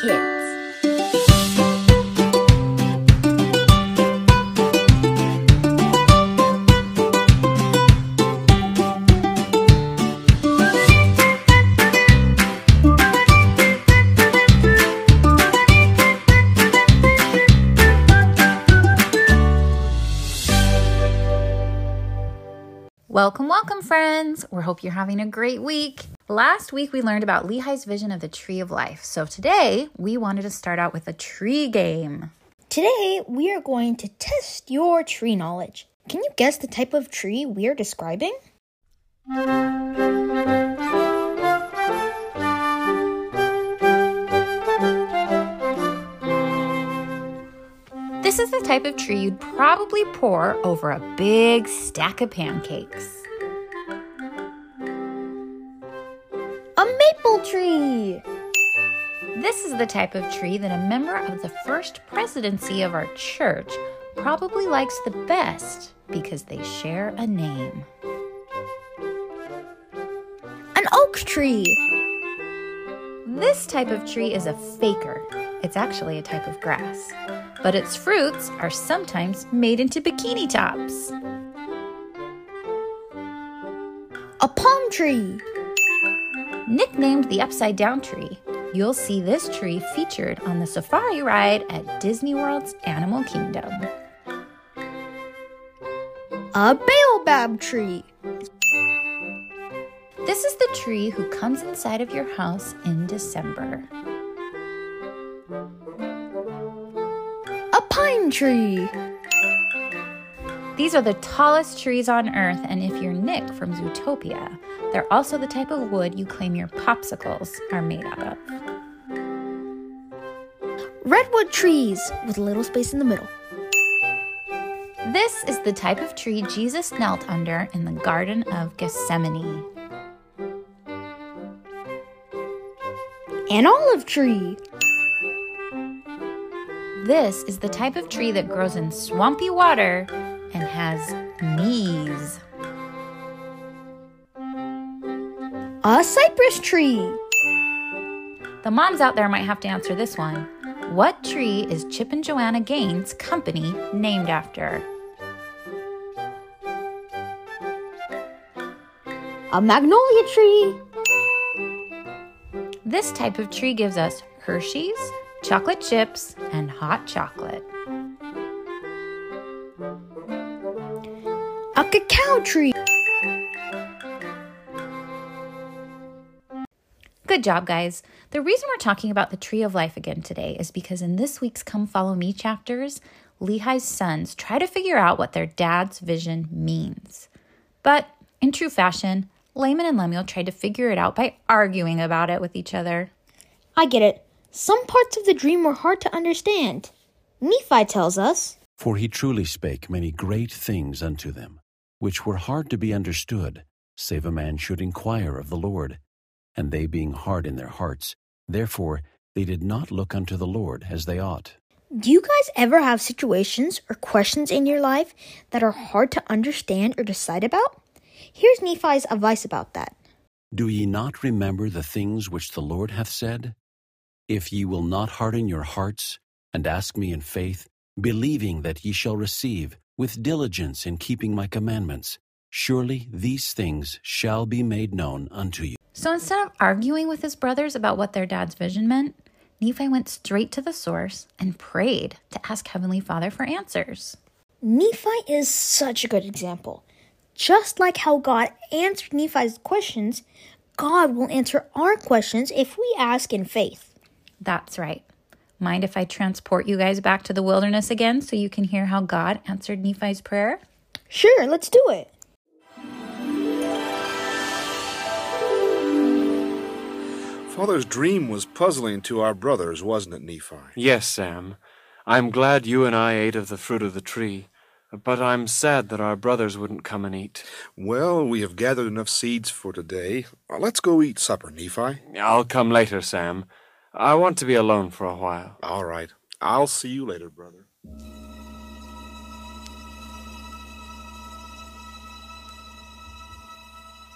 Kids. Welcome, welcome, friends. We hope you're having a great week. Last week, we learned about Lehi's vision of the tree of life. So today, we wanted to start out with a tree game. Today, we are going to test your tree knowledge. Can you guess the type of tree we are describing? This is the type of tree you'd probably pour over a big stack of pancakes. The type of tree that a member of the first presidency of our church probably likes the best because they share a name. An oak tree! This type of tree is a faker. It's actually a type of grass, but its fruits are sometimes made into bikini tops. A palm tree! Nicknamed the upside down tree, you'll see this tree featured on the safari ride at Disney World's Animal Kingdom. A baobab tree! This is the tree who comes inside of your house in December. A pine tree! These are the tallest trees on earth, and if you're Nick from Zootopia, they're also the type of wood you claim your popsicles are made out of. Redwood trees with a little space in the middle. This is the type of tree Jesus knelt under in the Garden of Gethsemane. An olive tree! This is the type of tree that grows in swampy water and has knees. A cypress tree! The moms out there might have to answer this one. What tree is Chip and Joanna Gaines' company named after? A magnolia tree! This type of tree gives us Hershey's, chocolate chips, and hot chocolate. A cacao tree! Good job, guys. The reason we're talking about the tree of life again today is because in this week's Come Follow Me chapters, Lehi's sons try to figure out what their dad's vision means. But in true fashion, Laman and Lemuel tried to figure it out by arguing about it with each other. I get it. Some parts of the dream were hard to understand. Nephi tells us For he truly spake many great things unto them, which were hard to be understood, save a man should inquire of the Lord. And they being hard in their hearts, therefore they did not look unto the Lord as they ought. Do you guys ever have situations or questions in your life that are hard to understand or decide about? Here's Nephi's advice about that. Do ye not remember the things which the Lord hath said? If ye will not harden your hearts, and ask me in faith, believing that ye shall receive, with diligence in keeping my commandments, surely these things shall be made known unto you. So instead of arguing with his brothers about what their dad's vision meant, Nephi went straight to the source and prayed to ask Heavenly Father for answers. Nephi is such a good example. Just like how God answered Nephi's questions, God will answer our questions if we ask in faith. That's right. Mind if I transport you guys back to the wilderness again so you can hear how God answered Nephi's prayer? Sure, let's do it. Father's dream was puzzling to our brothers, wasn't it, Nephi? Yes, Sam. I'm glad you and I ate of the fruit of the tree, but I'm sad that our brothers wouldn't come and eat. Well, we have gathered enough seeds for today. Uh, Let's go eat supper, Nephi. I'll come later, Sam. I want to be alone for a while. All right. I'll see you later, brother.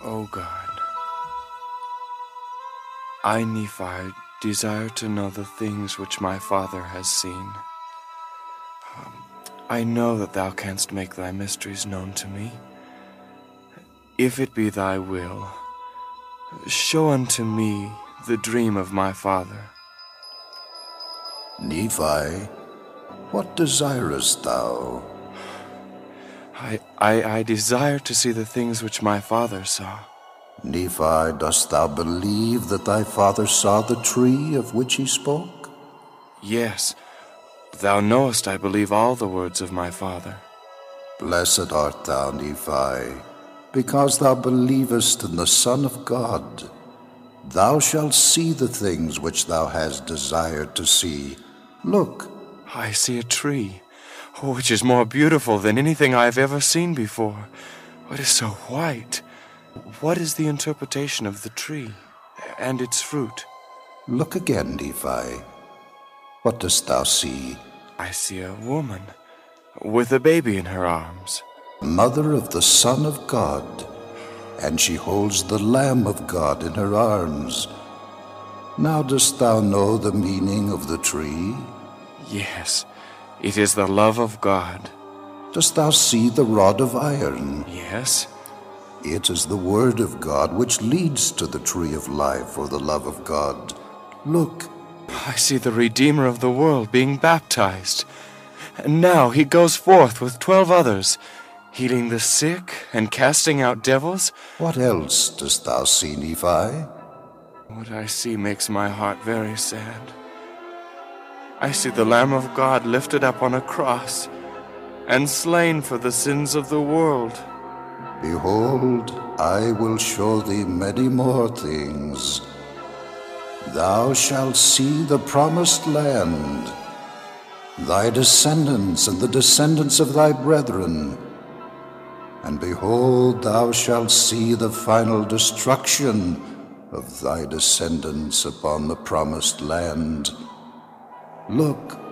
Oh God. I, Nephi, desire to know the things which my Father has seen. Um, I know that thou canst make thy mysteries known to me. If it be thy will, show unto me the dream of my father. Nephi, what desirest thou? I, I, I desire to see the things which my father saw. Nephi, dost thou believe that thy father saw the tree of which he spoke? Yes, thou knowest I believe all the words of my father. Blessed art thou, Nephi, because thou believest in the Son of God. Thou shalt see the things which thou hast desired to see. Look, I see a tree, oh, which is more beautiful than anything I have ever seen before. It is so white. What is the interpretation of the tree and its fruit? look again, Nephi. What dost thou see? I see a woman with a baby in her arms. Mother of the Son of God, and she holds the Lamb of God in her arms. Now dost thou know the meaning of the tree? Yes, it is the love of God. Dost thou see the rod of iron? Yes, It is the word of God which leads to the tree of life or the love of God. Look, I see the Redeemer of the world being baptized. And now he goes forth with twelve others, healing the sick and casting out devils. what else dost thou see, Nephi? What I see makes my heart very sad. I see the Lamb of God lifted up on a cross and slain for the sins of the world. Behold, I will show thee many more things. Thou shalt see the promised land, thy descendants and the descendants of thy brethren. And behold, thou shalt see the final destruction of thy descendants upon the promised land. Look,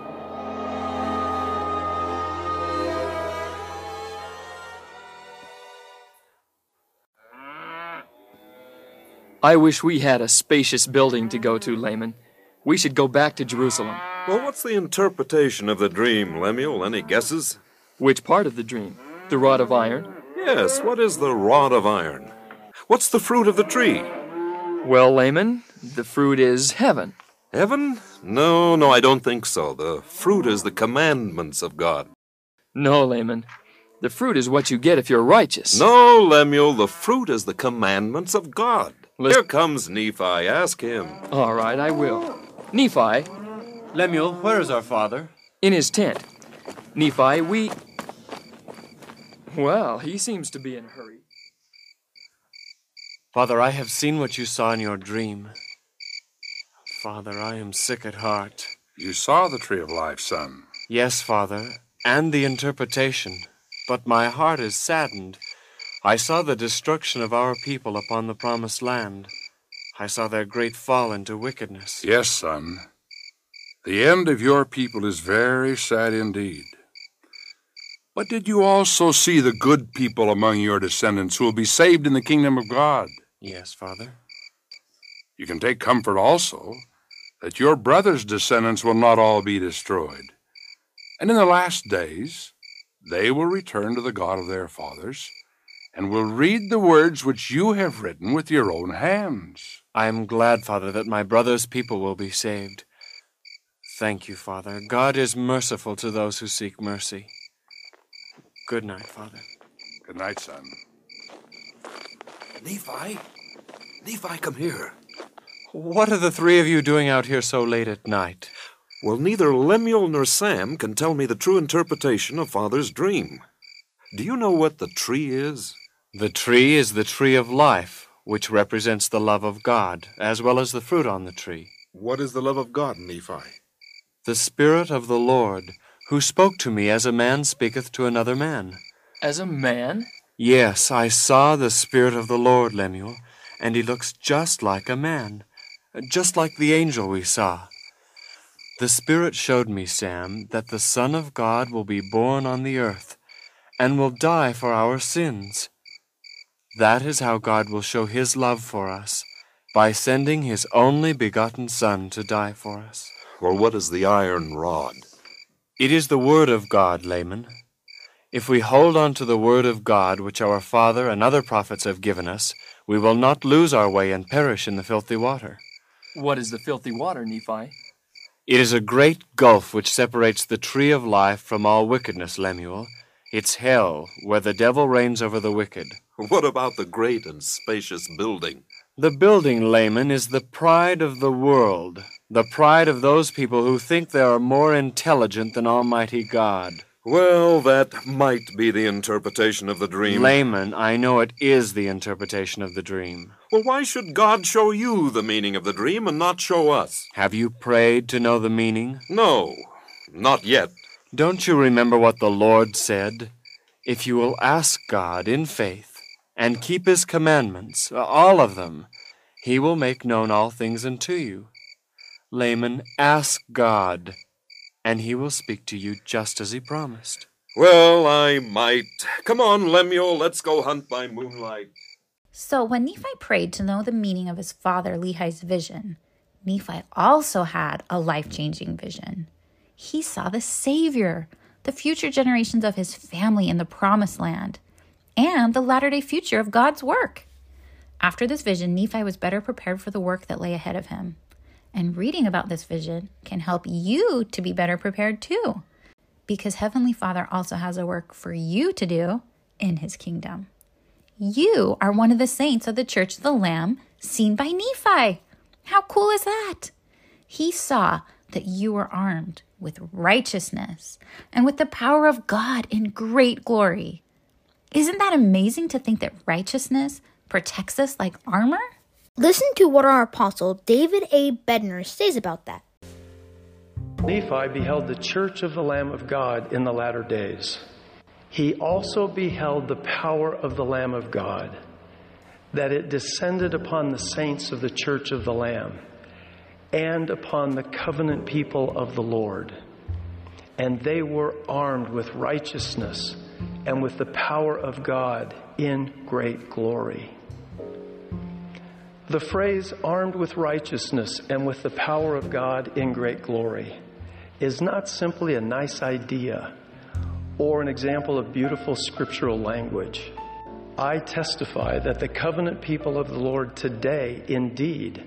I wish we had a spacious building to go to, Laman. We should go back to Jerusalem. Well, what's the interpretation of the dream, Lemuel? Any guesses? Which part of the dream? The rod of iron? Yes, what is the rod of iron? What's the fruit of the tree? Well, Laman, the fruit is heaven. Heaven? No, no, I don't think so. The fruit is the commandments of God. No, Laman. The fruit is what you get if you're righteous. No, Lemuel, the fruit is the commandments of God. Lis- Here comes Nephi. Ask him. All right, I will. Nephi, Lemuel, where is our father? in his tent. Nephi, we. Well, he seems to be in a hurry. Father, I have seen what you saw in your dream. Father, I am sick at heart. You saw the tree of life, son. Yes, Father, and the interpretation. But my heart is saddened. I saw the destruction of our people upon the promised land. I saw their great fall into wickedness. Yes, son. The end of your people is very sad indeed. But did you also see the good people among your descendants who will be saved in the kingdom of God? Yes, Father. You can take comfort also that your brother's descendants will not all be destroyed. And in the last days, they will return to the God of their fathers and will read the words which you have written with your own hands. I am glad, Father, that my brother's people will be saved. Thank you, Father. God is merciful to those who seek mercy. Good night, Father. Good night, son. Nephi? Nephi, come here. What are the three of you doing out here so late at night? Well, neither Lemuel nor Sam can tell me the true interpretation of Father's dream. Do you know what the tree is? The tree is the tree of life, which represents the love of God, as well as the fruit on the tree. What is the love of God, Nephi? The Spirit of the Lord, who spoke to me as a man speaketh to another man. As a man? Yes, I saw the Spirit of the Lord, Lemuel, and he looks just like a man, just like the angel we saw. The Spirit showed me, Sam, that the Son of God will be born on the earth and will die for our sins. That is how God will show his love for us by sending his only begotten Son to die for us. Well, what is the iron rod? It is the Word of God, Laman. If we hold on to the Word of God which our Father and other prophets have given us, we will not lose our way and perish in the filthy water. What is the filthy water, Nephi? It is a great gulf which separates the tree of life from all wickedness, Lemuel. It's hell, where the devil reigns over the wicked. What about the great and spacious building? The building, Laman, is the pride of the world, the pride of those people who think they are more intelligent than Almighty God. Well, that might be the interpretation of the dream. Laman, I know it is the interpretation of the dream. Well, why should God show you the meaning of the dream and not show us? Have you prayed to know the meaning? No, not yet. Don't you remember what the Lord said? If you will ask God in faith and keep his commandments, all of them, he will make known all things unto you. Laman, ask God, and he will speak to you just as he promised. Well, I might. Come on, Lemuel, let's go hunt by moonlight. So when Nephi prayed to know the meaning of his father Lehi's vision, Nephi also had a life changing vision. He saw the Savior, the future generations of his family in the promised land, and the latter day future of God's work. After this vision, Nephi was better prepared for the work that lay ahead of him. And reading about this vision can help you to be better prepared too, because Heavenly Father also has a work for you to do in His kingdom. You are one of the saints of the Church of the Lamb seen by Nephi. How cool is that? He saw that you were armed with righteousness and with the power of God in great glory. Isn't that amazing to think that righteousness protects us like armor? Listen to what our apostle David A. Bednar says about that. Nephi beheld the church of the Lamb of God in the latter days. He also beheld the power of the Lamb of God, that it descended upon the saints of the church of the Lamb and upon the covenant people of the Lord. And they were armed with righteousness and with the power of God in great glory. The phrase armed with righteousness and with the power of God in great glory is not simply a nice idea or an example of beautiful scriptural language. I testify that the covenant people of the Lord today indeed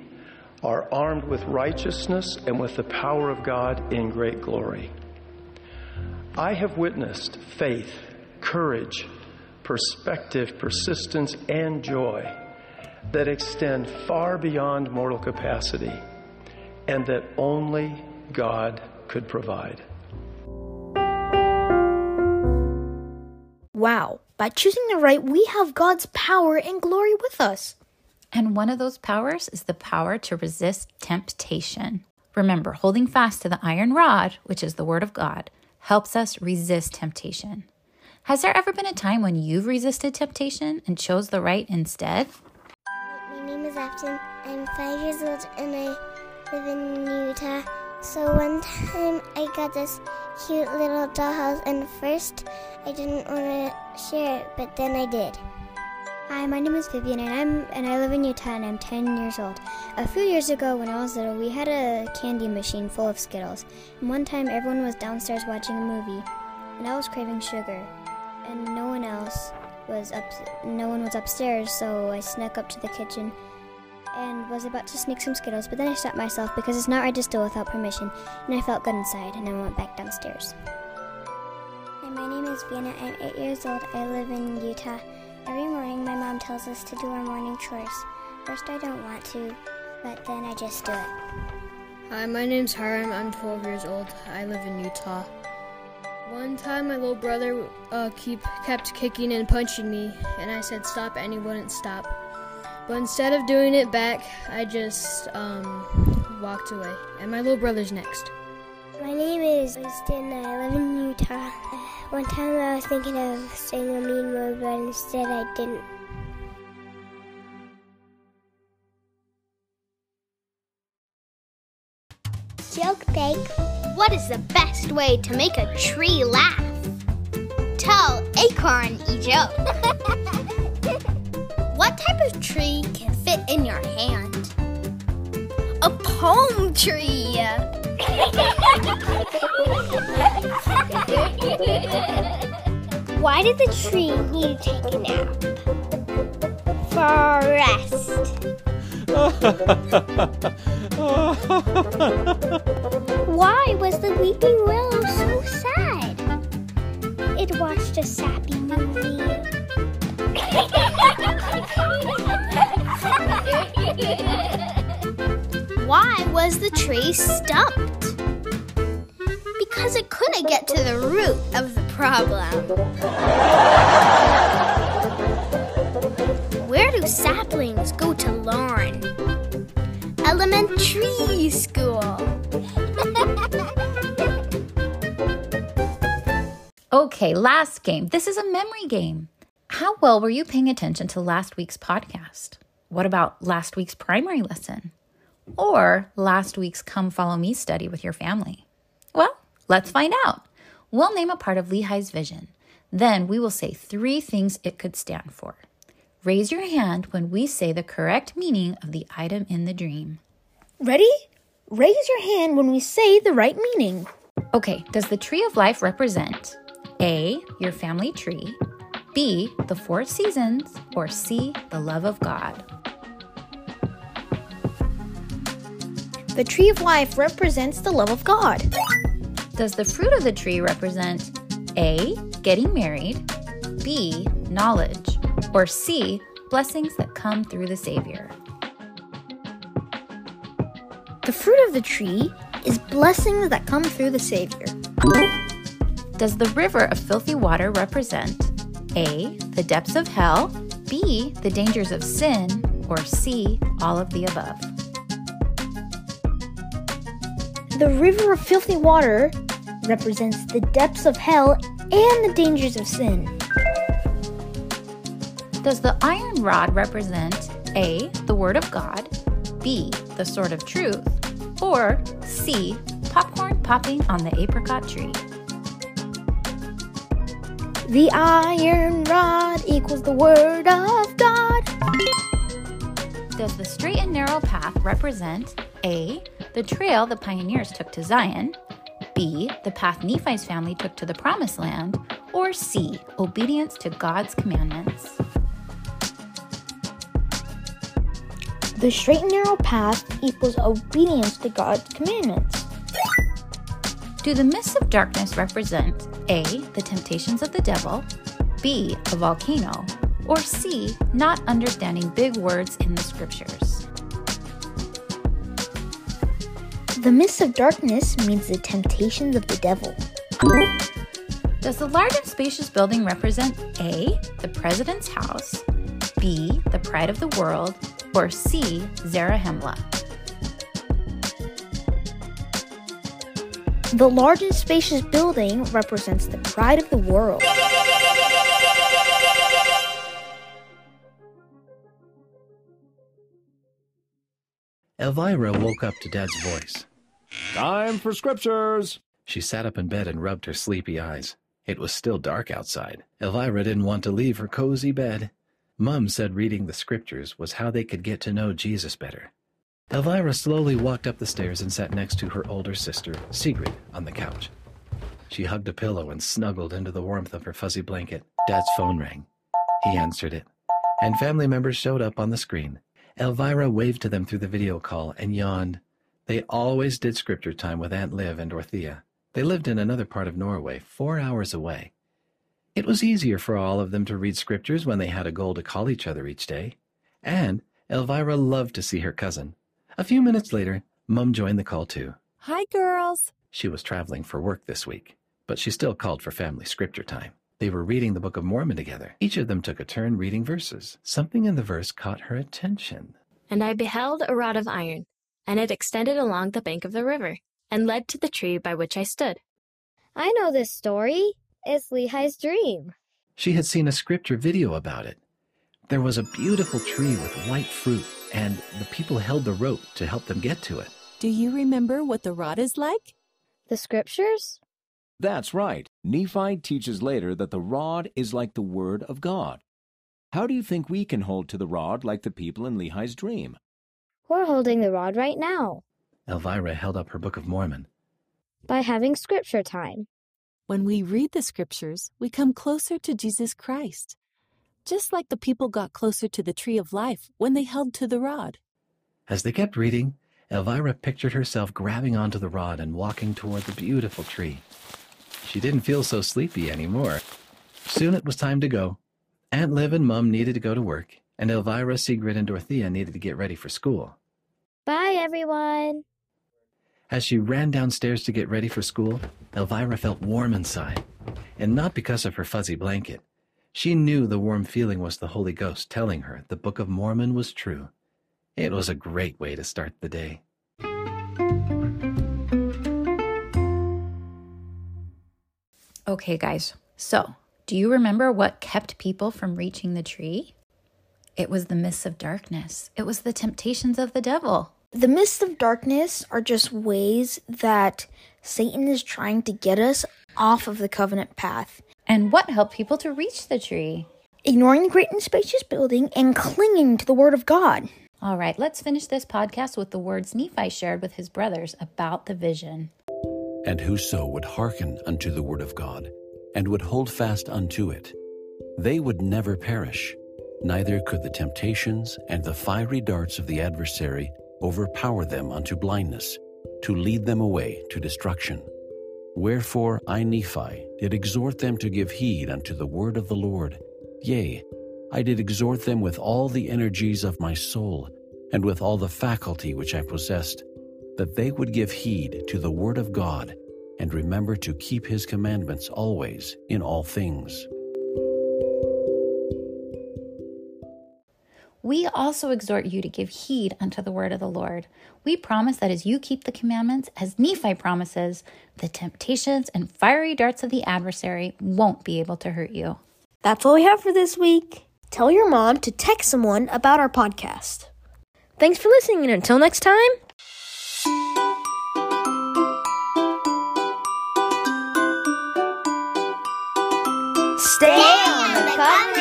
are armed with righteousness and with the power of God in great glory. I have witnessed faith, courage, perspective, persistence, and joy that extend far beyond mortal capacity and that only God could provide. Wow, by choosing the right, we have God's power and glory with us. And one of those powers is the power to resist temptation. Remember, holding fast to the iron rod, which is the Word of God, helps us resist temptation. Has there ever been a time when you've resisted temptation and chose the right instead? My name is Afton. I'm five years old and I live in Utah. So one time I got this cute little dollhouse, and first I didn't want to share it, but then I did. Hi, my name is Vivian, and I'm and I live in Utah, and I'm 10 years old. A few years ago, when I was little, we had a candy machine full of Skittles. And one time, everyone was downstairs watching a movie, and I was craving sugar, and no one else was up. No one was upstairs, so I snuck up to the kitchen and was about to sneak some Skittles, but then I stopped myself because it's not right to steal without permission, and I felt good inside, and I went back downstairs. Hi, my name is Vienna. I'm eight years old. I live in Utah. Every morning, my mom tells us to do our morning chores. First, I don't want to, but then I just do it. Hi, my name's Hiram. I'm 12 years old. I live in Utah. One time, my little brother uh, keep kept kicking and punching me, and I said stop, and he wouldn't stop. But instead of doing it back, I just um, walked away. And my little brother's next. My name is Winston. I live in Utah. One time I was thinking of saying a mean word, but instead I didn't. Joke take. What is the best way to make a tree laugh? Tell Acorn a joke. what type of tree can fit in your hand? A palm tree. Why did the tree need to take a nap? For rest. Why was the weeping willow so sad? It watched a sappy movie. Why was the tree stumped? Because it couldn't get to the root of the problem. Where do saplings go to learn? Elementary school. Okay, last game. This is a memory game. How well were you paying attention to last week's podcast? What about last week's primary lesson? Or last week's Come Follow Me study with your family? Well, let's find out. We'll name a part of Lehi's vision. Then we will say three things it could stand for. Raise your hand when we say the correct meaning of the item in the dream. Ready? Raise your hand when we say the right meaning. Okay, does the tree of life represent A, your family tree, B, the four seasons, or C, the love of God? The tree of life represents the love of God. Does the fruit of the tree represent A, getting married, B, knowledge, or C, blessings that come through the Savior? The fruit of the tree is blessings that come through the Savior. Does the river of filthy water represent A, the depths of hell, B, the dangers of sin, or C, all of the above? The river of filthy water represents the depths of hell and the dangers of sin. Does the iron rod represent A, the Word of God, B, the sword of truth, or C, popcorn popping on the apricot tree? The iron rod equals the Word of God. Does the straight and narrow path represent A, the trail the pioneers took to Zion, B, the path Nephi's family took to the promised land, or C, obedience to God's commandments? The straight and narrow path equals obedience to God's commandments. Do the mists of darkness represent A, the temptations of the devil, B, a volcano, or C, not understanding big words in the scriptures? The mist of darkness means the temptations of the devil. Does the large and spacious building represent A, the president's house, B, the pride of the world, or C, Zarahemla? The large and spacious building represents the pride of the world. Elvira woke up to Dad's voice. Time for scriptures. She sat up in bed and rubbed her sleepy eyes. It was still dark outside. Elvira didn't want to leave her cozy bed. Mum said reading the scriptures was how they could get to know Jesus better. Elvira slowly walked up the stairs and sat next to her older sister, Sigrid, on the couch. She hugged a pillow and snuggled into the warmth of her fuzzy blanket. Dad's phone rang. He answered it, and family members showed up on the screen. Elvira waved to them through the video call and yawned. They always did scripture time with Aunt Liv and Dorothea. They lived in another part of Norway, four hours away. It was easier for all of them to read scriptures when they had a goal to call each other each day. And Elvira loved to see her cousin. A few minutes later, Mum joined the call too. Hi, girls. She was traveling for work this week, but she still called for family scripture time. They were reading the Book of Mormon together. Each of them took a turn reading verses. Something in the verse caught her attention. And I beheld a rod of iron, and it extended along the bank of the river, and led to the tree by which I stood. I know this story. It's Lehi's dream. She had seen a scripture video about it. There was a beautiful tree with white fruit, and the people held the rope to help them get to it. Do you remember what the rod is like? The scriptures? That's right. Nephi teaches later that the rod is like the Word of God. How do you think we can hold to the rod like the people in Lehi's dream? We're holding the rod right now. Elvira held up her Book of Mormon. By having scripture time. When we read the scriptures, we come closer to Jesus Christ, just like the people got closer to the tree of life when they held to the rod. As they kept reading, Elvira pictured herself grabbing onto the rod and walking toward the beautiful tree. She didn't feel so sleepy anymore. Soon it was time to go. Aunt Liv and Mum needed to go to work, and Elvira, Sigrid, and Dorothea needed to get ready for school. Bye, everyone. As she ran downstairs to get ready for school, Elvira felt warm inside, and not because of her fuzzy blanket. She knew the warm feeling was the Holy Ghost telling her the Book of Mormon was true. It was a great way to start the day. Okay, guys. So, do you remember what kept people from reaching the tree? It was the mists of darkness, it was the temptations of the devil. The mists of darkness are just ways that Satan is trying to get us off of the covenant path. And what helped people to reach the tree? Ignoring the great and spacious building and clinging to the word of God. All right, let's finish this podcast with the words Nephi shared with his brothers about the vision. And whoso would hearken unto the word of God, and would hold fast unto it, they would never perish, neither could the temptations and the fiery darts of the adversary overpower them unto blindness, to lead them away to destruction. Wherefore I, Nephi, did exhort them to give heed unto the word of the Lord. Yea, I did exhort them with all the energies of my soul, and with all the faculty which I possessed, that they would give heed to the word of God, and remember to keep his commandments always in all things. We also exhort you to give heed unto the word of the Lord. We promise that as you keep the commandments, as Nephi promises, the temptations and fiery darts of the adversary won't be able to hurt you. That's all we have for this week. Tell your mom to text someone about our podcast. Thanks for listening, and until next time. Stay on the covenant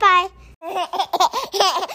Bye bye.